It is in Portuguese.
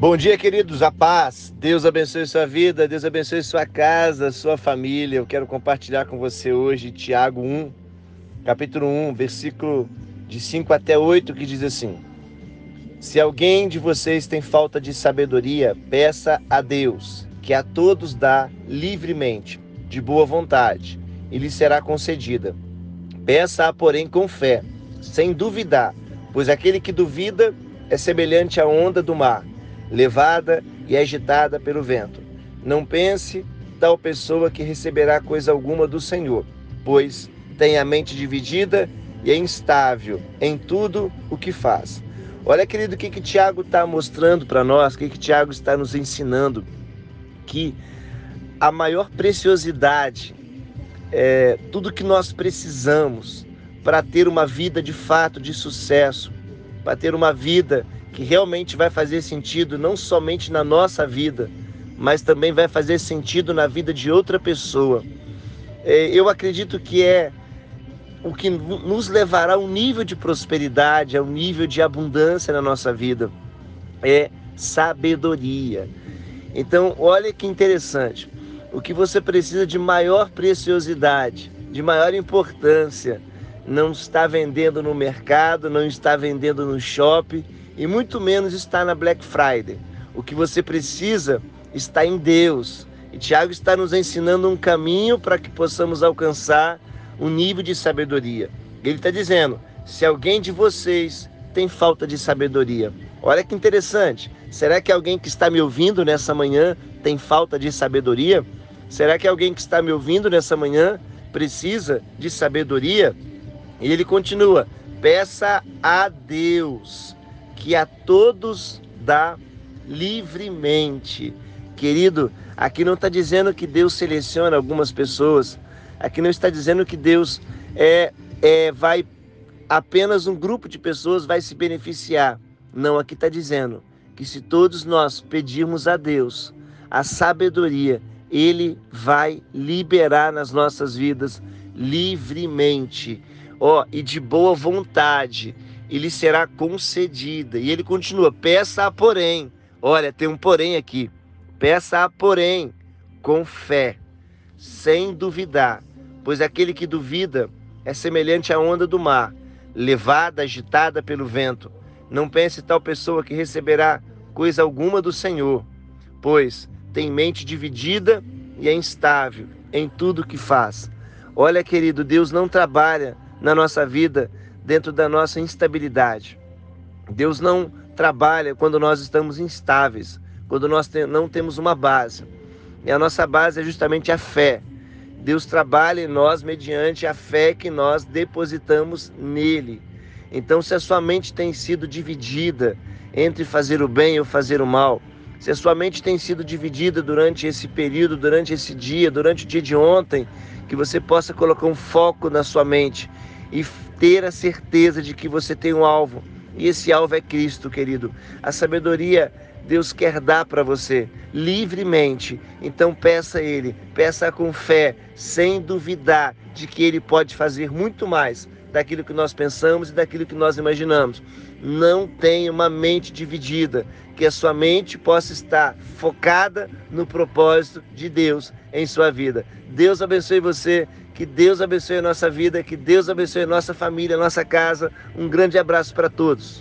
Bom dia, queridos. A paz. Deus abençoe sua vida, Deus abençoe sua casa, sua família. Eu quero compartilhar com você hoje Tiago 1, capítulo 1, versículo de 5 até 8, que diz assim: Se alguém de vocês tem falta de sabedoria, peça a Deus, que a todos dá livremente, de boa vontade, e lhe será concedida. Peça-a, porém, com fé, sem duvidar, pois aquele que duvida é semelhante à onda do mar levada e agitada pelo vento. Não pense tal pessoa que receberá coisa alguma do Senhor, pois tem a mente dividida e é instável em tudo o que faz. Olha, querido, o que, que Tiago está mostrando para nós, o que, que Tiago está nos ensinando? Que a maior preciosidade, é, tudo que nós precisamos para ter uma vida de fato de sucesso, para ter uma vida que realmente vai fazer sentido não somente na nossa vida, mas também vai fazer sentido na vida de outra pessoa. É, eu acredito que é o que nos levará a um nível de prosperidade, a um nível de abundância na nossa vida. É sabedoria. Então, olha que interessante. O que você precisa de maior preciosidade, de maior importância, não está vendendo no mercado, não está vendendo no shopping e muito menos está na Black Friday. O que você precisa está em Deus. E Tiago está nos ensinando um caminho para que possamos alcançar um nível de sabedoria. Ele está dizendo: se alguém de vocês tem falta de sabedoria, olha que interessante. Será que alguém que está me ouvindo nessa manhã tem falta de sabedoria? Será que alguém que está me ouvindo nessa manhã precisa de sabedoria? E ele continua: peça a Deus que a todos dá livremente. Querido, aqui não está dizendo que Deus seleciona algumas pessoas, aqui não está dizendo que Deus é, é vai apenas um grupo de pessoas vai se beneficiar. Não, aqui está dizendo que se todos nós pedirmos a Deus a sabedoria, Ele vai liberar nas nossas vidas livremente, ó, e de boa vontade e lhe será concedida. E ele continua: peça a porém. Olha, tem um porém aqui. Peça a porém com fé, sem duvidar, pois aquele que duvida é semelhante à onda do mar, levada, agitada pelo vento. Não pense tal pessoa que receberá coisa alguma do Senhor, pois tem mente dividida e é instável em tudo que faz. Olha, querido, Deus não trabalha na nossa vida dentro da nossa instabilidade. Deus não trabalha quando nós estamos instáveis, quando nós não temos uma base. E a nossa base é justamente a fé. Deus trabalha em nós mediante a fé que nós depositamos nele. Então, se a sua mente tem sido dividida entre fazer o bem ou fazer o mal, se a sua mente tem sido dividida durante esse período, durante esse dia, durante o dia de ontem, que você possa colocar um foco na sua mente e ter a certeza de que você tem um alvo. E esse alvo é Cristo, querido. A sabedoria Deus quer dar para você livremente. Então peça a Ele, peça com fé, sem duvidar de que Ele pode fazer muito mais daquilo que nós pensamos e daquilo que nós imaginamos. Não tenha uma mente dividida, que a sua mente possa estar focada no propósito de Deus em sua vida. Deus abençoe você, que Deus abençoe a nossa vida, que Deus abençoe a nossa família, a nossa casa. Um grande abraço para todos.